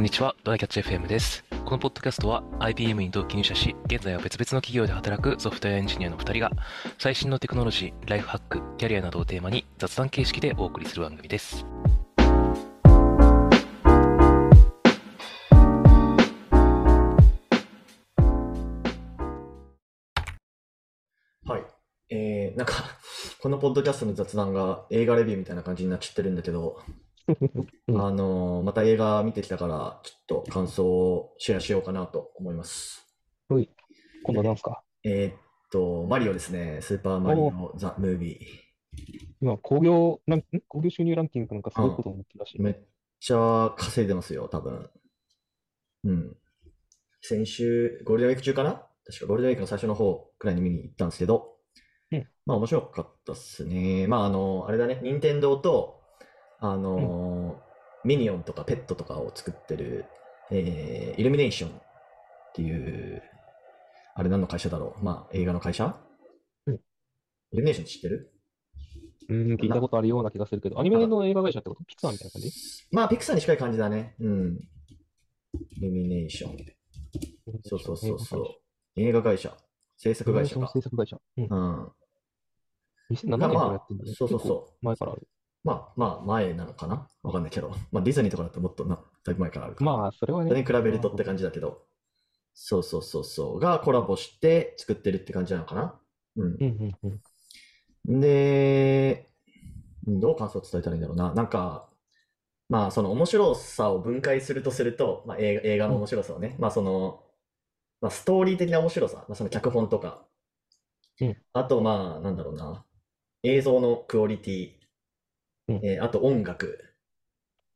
こんにちは、ドライキャッチ FM です。このポッドキャストは IBM に同期入社し、現在は別々の企業で働くソフトウェアエンジニアの2人が、最新のテクノロジー、ライフハック、キャリアなどをテーマに雑談形式でお送りする番組です。はい。えー、なんか、このポッドキャストの雑談が映画レビューみたいな感じになっちゃってるんだけど、あのーまた映画見てきたから、ちょっと感想をシェアしようかなと思います。今度は何すか？えーっと、マリオですね。スーパーマリオ・ザ・ムービー。今、興行ラン、ん？興行収入ランキングなんかすごいことになってるらしい。めっちゃ稼いでますよ、多分。うん。先週、ゴールデンウィーク中かな？確かゴールデンウィークの最初の方くらいに見に行ったんですけど、うんまあ面白かったっすね。まああの、あれだね、任天堂と、あの、ミニオンとかペットとかを作ってる、えーイルミネーションっていう、あれ何の会社だろう？まあ映画の会社？うんイルミネーション知ってる？うん、聞いたことあるような気がするけど、アニメの映画会社ってこと？ピクサーみたいな感じ？まあ、ピクサーに近い感じだね。うん。イルミネーション。そうそうそうそう。映画会社。制作会社か。制作会社。うん。うん。2007年まあからやってんだね。そうそうそう前からある。まあ、まあ、前なのかな？わかんないけど。まあ、ディズニーとかだともっとな、だいぶ前からあるから。まあ、それはね。それに比べるとって感じだけど。そうそうそうそう。がコラボして作ってるって感じなのかな？うんう。んうんうん。で、どう感想を伝えたらいいんだろうな。なんか、まあ、その面白さを分解するとすると、まあ、映画映画の面白さをね、まあ、その、まあ、ストーリー的な面白さ、まあ、その脚本とか、うんあと、まあ、なんだろうな、映像のクオリティ、うんえーあと音楽、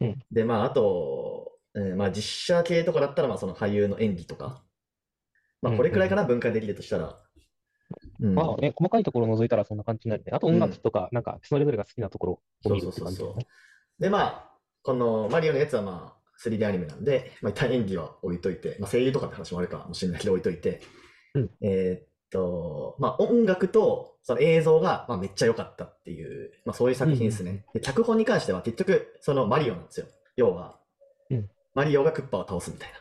うん。で、まあ、あと、えーまあ、実写系とかだったら、まあ、その俳優の演技とか、まあ、これくらいかな、分解できるとしたら。うん。まあね、細かいところを除いたらそんな感じになるね。あと音楽とか、なんかそれぞれが好きなところを見るって感じだよね。で、まあ、このマリオのやつはまあ、3D アニメなんで、まあ、一旦演技は置いといて、まあ、声優とかって話もあるかもしれないけど置いといて、うん。えーっと、まあ、音楽とその映像がまあめっちゃ良かったっていう、まあ、そういう作品ですね。で、脚本に関しては結局、そのマリオなんですよ。要は、うんマリオがクッパを倒すみたい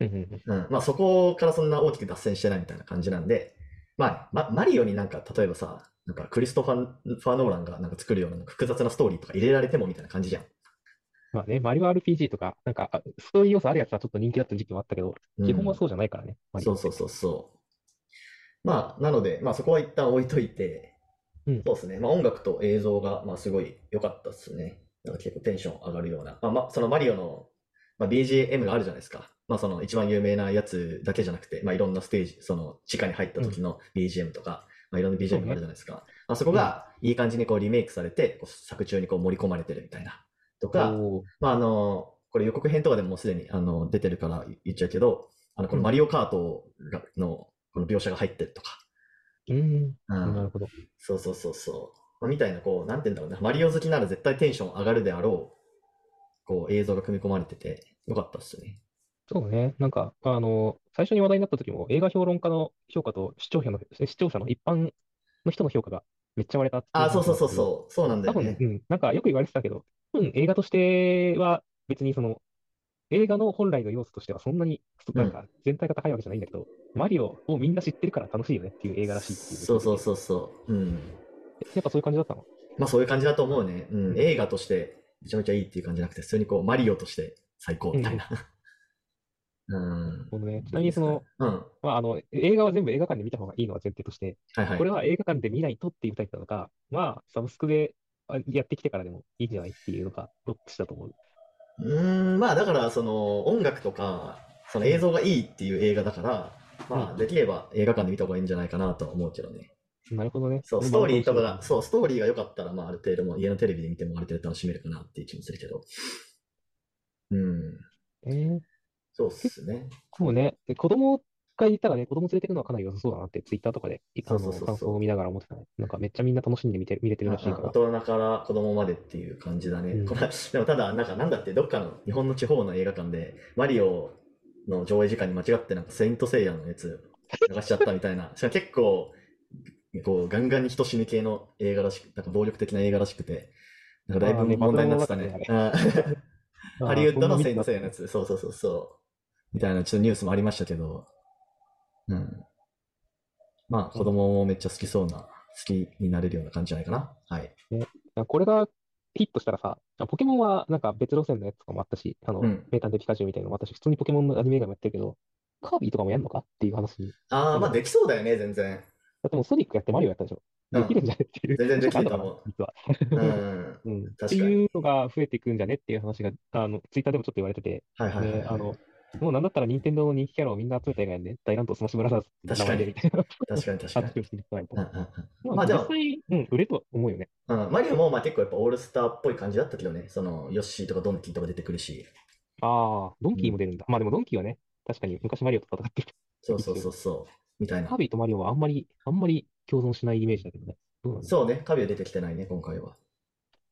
うんうんうんな。うん。まあ、そこからそんな大きく脱線してないみたいな感じなんで、まあ、まマリオになんか、例えばさ、なんかクリストファン・ファー・ノーランがなんか作るような複雑なストーリーとか入れられてもみたいな感じじゃん。まあね、マリオ RPG とか、なんか、あストーリー要素あるやつはちょっと人気だった時期もあったけど、基本はそうじゃないからね。そうそうそうそう。まあ、なので、まあそこは一旦置いといて、うんそうですね。まあ音楽と映像が、まあすごい良かったですね。なんか結構テンション上がるような。まあ、まあ、そのマリオの、まあ、BGM があるじゃないですか。まあその一番有名なやつだけじゃなくて、まあいろんなステージ、その地下に入った時の BGM とか、まあいろんな BGM があるじゃないですか。まあそこがいい感じにこうリメイクされて、こう作中にこう盛り込まれてるみたいな。とか、まあ、あの、これ予告編とかでもすでにあの出てるから言っちゃうけど、あの、このマリオカートがのこの描写が入ってるとか、うん、うんなるほど。そうそうそうそう。まあみたいな、こう、なんて言うんだろうな、マリオ好きなら絶対テンション上がるであろう、こう、映像が組み込まれてて、よかったっすね。そうね。なんか、あの、最初に話題になった時も映画評論家の評価と視聴者の、視聴者の一般の人の評価がめっちゃ割れたっていあ、そうそうそううそう、そうなんだよね。多分うん、なんかよく言われてたけど、多分映画としては別にその、映画の本来の要素としてはそんなに、なんか全体が高いわけじゃないんだけど、マリオをみんな知ってるから楽しいよねっていう映画らしいっていう。そうそうそうそう。うん。やっぱそういう感じだったの？まあそういう感じだと思うね。うん。映画としてめちゃめちゃいいっていう感じじゃなくて、普通にこう、マリオとして最高みたいな。うん。ね、ちなみにその、うん。まあ、あの、映画は全部映画館で見た方がいいのは前提として、はいはいこ。れは映画館で見ないとっていうタイプなのか、まあ、サブスクであやってきてからでもいいんじゃないっていうのが、どっちだと思う。うーん、まあだから、その音楽とか、その映像がいいっていう映画だから、まあできれば映画館で見た方がいいんじゃないかなとは思うけどね。なるほどね。そう、ストーリーとかが、う。そう、ストーリーが良かったら、まあある程度もう家のテレビで見てもある程度楽しめるかなっていう気もするけど。うん、えー、そうっすね。そうね。で子供がいたらね、子供連れてくのはかなり良さそうだなって、ツイッターとかで、あの、そうそうそうそう感想を見ながら思ってたね。なんかめっちゃみんな楽しんで見て、見れてるらしいか大ら。人から子供までっていう感じだね。うんこれでもただ、なんかなんだって、どっかの日本の地方の映画館で、マリオの上映時間に間違ってなんかセイントセイヤのやつ流しちゃったみたいな。しかも結構、こう、ガンガンに人死ぬ系の映画らしく、なんか暴力的な映画らしくて、なんかだいぶ問題になってたね。ハリウッドのセイントセセイヤのやつ。そうそうそうそう。みたいなちょっとニュースもありましたけど。うん。まあ、子供もめっちゃ好きそうな、好きになれるような感じじゃないかな。はい。これがヒットしたらさ、ポケモンはなんか別路線のやつとかもあったし、あの、うん名探偵ピカチュウみたいなのもあったし、普通にポケモンのアニメ映画もやってるけど、カービィとかもやんのかっていう話に。ああ、まあできそうだよね、全然。だってもうソニックやってマリオやったでしょ。うんできるんじゃねっていう。全然できると思う実は。うん。うん。っていうのが増えていくんじゃねっていう話が、あの、ツイッターでもちょっと言われてて、はいはいはい、はいね、あの、もうなんだったら任天堂の人気キャラをみんな集めた映画やんね。大乱闘スマッシュブラザーズって名前でみたいな。確かに確かに。話をしていかないとうんうんうんまあ、まあでも実際、うん、売れるとは思うよね。うん、マリオもまあ結構やっぱオールスターっぽい感じだったけどね、そのヨッシーとかドンキーとか出てくるし、ああ、ドンキーも出るんだ。まあでもドンキーはね、確かに昔マリオと戦ってる。そうそうそうそう、みたいな。カービィとマリオはあんまり、あんまり共存しないイメージだけどね。どうなんだそうね、カビは出てきてないね、今回は。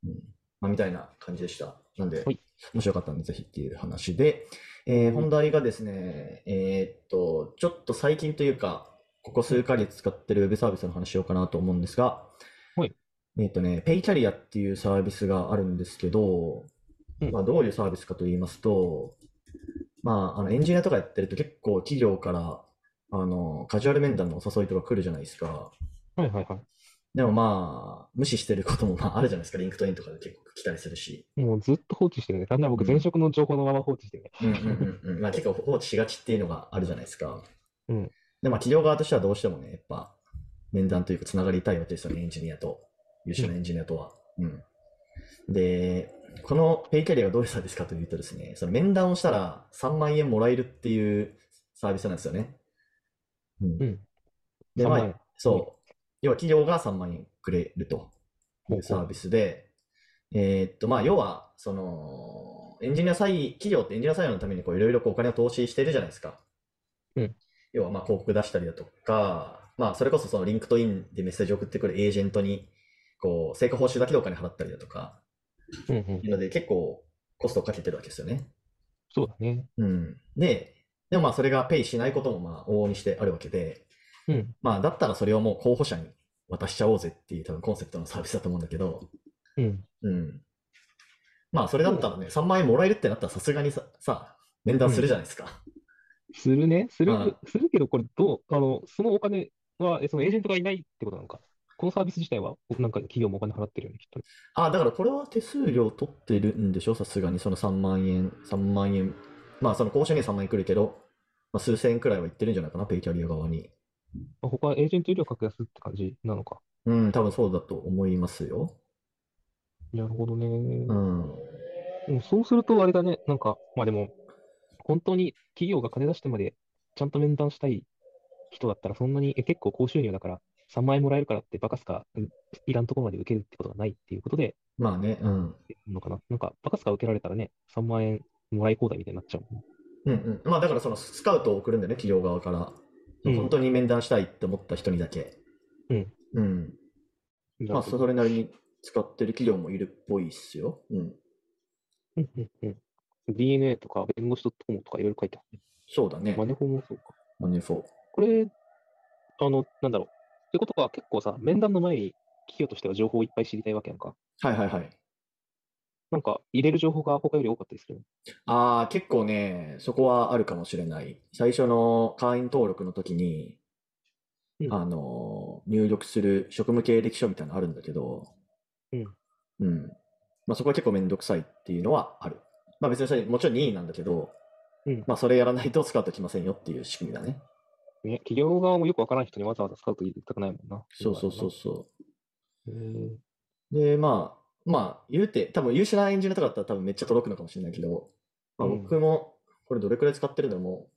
うん。まあ、みたいな感じでした。なんで、はい面白かったんで、ぜひっていう話で、えー本題がですね、えーっと、ちょっと最近というか、ここ数ヶ月使ってるウェブサービスの話しようかなと思うんですが、はい。えーっとね、ペイキャリアっていうサービスがあるんですけど、うん。まあ、どういうサービスかと言いますと、まあ、あのエンジニアとかやってると結構企業からあのカジュアル面談のお誘いとか来るじゃないですか。はいはいはでもまあ、無視してることもまああるじゃないですか、リンクトインとかで結構来たりするし。い。もうずっと放置してるね。だんだん僕、うん前職の情報のまま放置してるね。うんうんうんうん。まあ結構放置しがちっていうのがあるじゃないですか。うん。で、まあ企業側としてはどうしてもね、やっぱ面談というかつながりたいわけですよね、エンジニアと。優秀なエンジニアとは。うん。で、この Pay Career がどういうサービスかというとですね、その面談をしたら3万円もらえるっていうサービスなんですよね。うん。うん。で、3まあそう。要は企業が3万円くれるというサービスで、えーっと、まあ、要は、その、エンジニア採、企業ってエンジニア採用のためにこういろいろこうお金を投資してるじゃないですか。うん要は、まあ、広告出したりだとか、まあ、それこそそのリンクトインでメッセージを送ってくるエージェントに、こう、成果報酬だけでお金払ったりだとか、うんうん。いうので結構コストをかけてるわけですよね。そうだね。うん。で、でもまあ、それがペイしないこともまあ、往々にしてあるわけで、うん。まあ、だったらそれをもう候補者に渡しちゃおうぜっていう多分コンセプトのサービスだと思うんだけど、うん。うん。まあ、それだったらね、3万円もらえるってなったらさすがにさ、さ、面談するじゃないですか。するね。するうん、するけど、これどう、あの、そのお金は、えそのエージェントがいないってことなのか。このサービス自体は、なんか企業もお金払ってるよね、きっとね。あ、だからこれは手数料取ってるんでしょ？さすがにその3万円、3万円。まあ、その交渉には3万円くるけど、まあ、数千円くらいは言ってるんじゃないかな、ペイキャリア側に。まあ他はエージェントよりは格安って感じなのか？うん、多分そうだと思いますよ。なるほどね。うん。うんそうすると、あれだね、なんか、まあでも、本当に企業が金出してまでちゃんと面談したい人だったら、そんなに、え結構高収入だから、3万円もらえるからってバカすか、うんいらんところまで受けるってことがないっていうことで、まあね、うん。のかな。なんか、バカすか受けられたらね、3万円もらい放題みたいになっちゃう。うんうん。まあ、だからそのスカウトを送るんだよね、企業側から。うん本当に面談したいって思った人にだけ。うん。うん。まあ、それなりに使ってる企業もいるっぽいっすよ。うん。うんうんうん。DNA とか弁護士 .com とかいろいろ書いてある。そうだね。マネフォもそうか。マネフォ。これ、あの、なんだろう。ってことは結構さ、面談の前に企業としては情報をいっぱい知りたいわけやんか。はいはいはい。なんか、入れる情報が他より多かったりする？のああ、結構ね、そこはあるかもしれない。最初の会員登録の時に、うんあの、入力する職務経歴書みたいなのあるんだけど、うん。うん。まあ、そこは結構めんどくさいっていうのはある。まあ別にそれもちろん任意なんだけど、うんまあそれやらないとスカウト来ませんよっていう仕組みだね。ね、企業側もよくわからん人にわざわざスカウト入れたくないもんな。そうそうそうそう。で、まあ、まあ言うて、多分優秀なエンジニアとかだったら多分めっちゃ届くのかもしれないけど、まあ、うん僕もこれどれくらい使ってるのも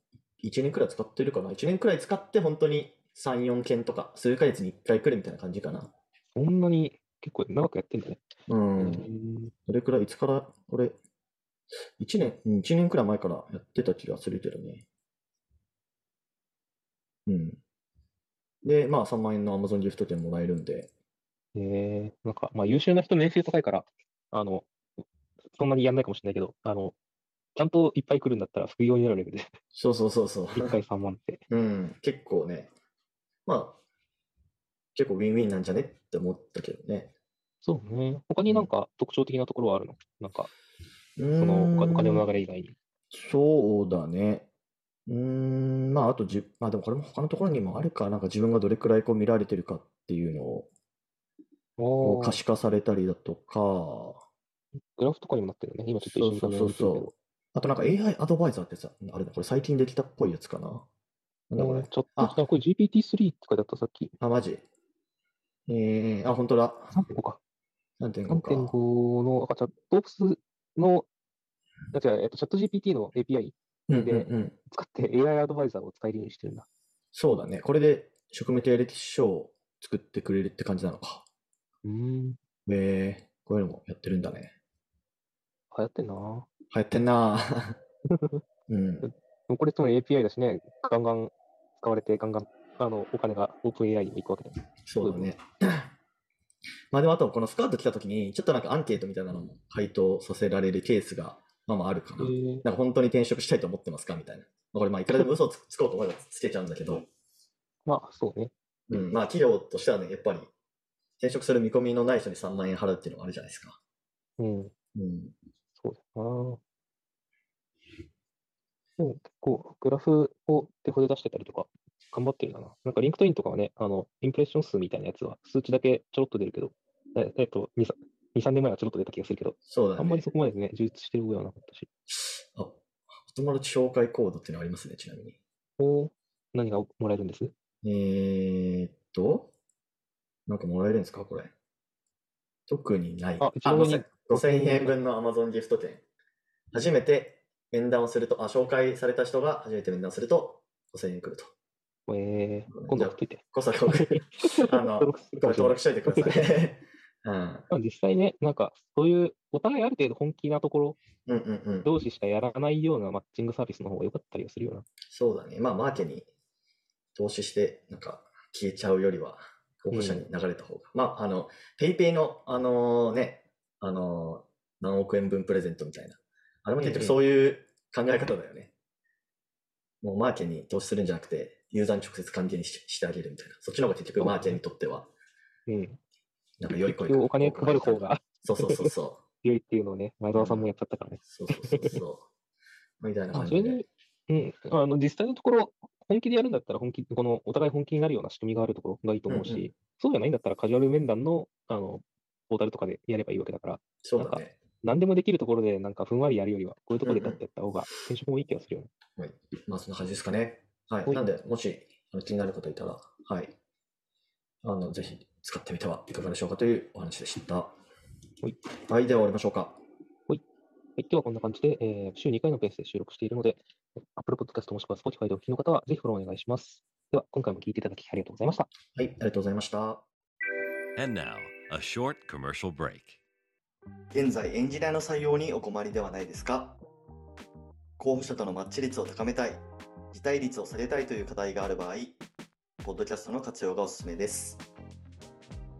う1年くらい使ってるかな ?1 年くらい使って本当に3、4件とか数ヶ月に1回来るみたいな感じかな。そんなに結構長くやってんだね。うへん。ーどれくらい、いつから、俺、1年、うん1年くらい前からやってた気がするけどね。うん。で、まあ3万円の Amazon ギフト券もらえるんで、へえなんか、まあ優秀な人年収高いから、あの、そんなにやんないかもしれないけど、あの、ちゃんといっぱい来るんだったら副業になるレベルで、そうそうそうそう。1回3万って。うん、結構ね、まあ、結構ウィンウィンなんじゃね？って思ったけどね。そうね。他になんか特徴的なところはあるの？なんか、そのお金のれ。流れ以外に。そうだね。うーん、まあ、あとじ、まあでもこれも他のところにもあるか、なんか自分がどれくらいこう見られてるかっていうのをこお可視化されたりだとか、グラフとかにもなってるよね。今ちょっと一緒にそうそうそう。あとなんか AI アドバイザーってさ、あれだ、これ最近できたっぽいやつかな。なんだこれうん。ちょっとした、これ GPT-3 って書いてあった、さっき。あ、マジ？えー、あ、本当だ。3.5か。3.5か。3.5の、あ、チャットオプスの、あ、違う、えっと、チャット GPT の API でうん。使って AI アドバイザーを使えるようにしてるんだ。そうだね。これで職務経歴書を作ってくれるって感じなのか。うーん。えー、こういうのもやってるんだね。流行ってんなぁ流行ってんなぁ うん。これとも API だしね、ガンガン使われて、ガンガン、あの、お金が OpenAI にも行くわけだよ。そうだね。まあでもあと、このスカウト来た時に、ちょっとなんかアンケートみたいなのも回答させられるケースが、まあまああるかな。なんか本当に転職したいと思ってますかみたいな。まあこれまあいくらでも嘘をつつこうと思えばつけちゃうんだけど、まあ、そうね。うん、まあ企業としてはね、やっぱり転職する見込みのない人に3万円払うっていうのがあるじゃないですか。うん。うん。そうだな。でも結構、グラフをデフォで出してたりとか、頑張ってるな。なんか、リンクトインとかはね、あの、インプレッション数みたいなやつは、数値だけちょろっと出るけど、ええっと、2、3年前はちょろっと出た気がするけど、そうだね。あんまりそこまでね、充実してる覚えはなかったし。あ、お友達紹介コードっていうのありますね、ちなみに。おー何がもらえるんです？えーっと、なんかもらえるんですか、これ。特にない。あ一応に5000 5000円分の Amazon ギフト券。初めて面談をすると、あ、紹介された人が初めて面談すると5000円くると。えー、今度送っといて。こそ僕、あの、登録しれない登録しといてください。うん。まあ実際ね、なんか、そういう、お互いある程度本気なところ、うんうんうん。同士しかやらないようなマッチングサービスの方が良かったりはするよな。そうだね。まあ、マーケに投資して、なんか、消えちゃうよりは、候補者に流れた方が。まあ、あの、ペイペイの、あのね、あの何億円分プレゼントみたいな。あれも結局そういう考え方だよね。もうマーケに投資するんじゃなくて、ユーザーに直接還元ししてあげるみたいな。そっちの方が結局マーケにとっては、うん。なんか良い声お金配る方がそうそうそうそう。良いっていうのをね、前澤さんもやっちゃったからね。そうそうそうそう。みたいなあ感じでそれに。、うん、あの実際のところ、本気でやるんだったら本気、このお互い本気になるような仕組みがあるところがいいと思うし、うんうそうじゃないんだったらカジュアル面談のあのポータルとかでやればいいわけだから、そうだね。何でもできるところでなんかふんわりやるよりは、こういうところでだってやった方が転職もいい気がするよね。はい。まあ、そんな感じですかね。はい。はいなんで、もし気になる方いたら、はい。あの、ぜひ使ってみてはいかがでしょうかというお話でした。はい。はい。では終わりましょうか。はい、今日はこんな感じで、えー週2回のペースで収録しているので、Apple Podcast もしくは Spotify でお聞きの方は、ぜひフォローお願いします。では、今回も聞いていただきありがとうございました。はい。ありがとうございました。And now, a short commercial break. 現在、エンジニアの採用にお困りではないですか？候補者とのマッチ率を高めたい、辞退率を下げたいという課題がある場合、ポッドキャストの活用がおすすめです。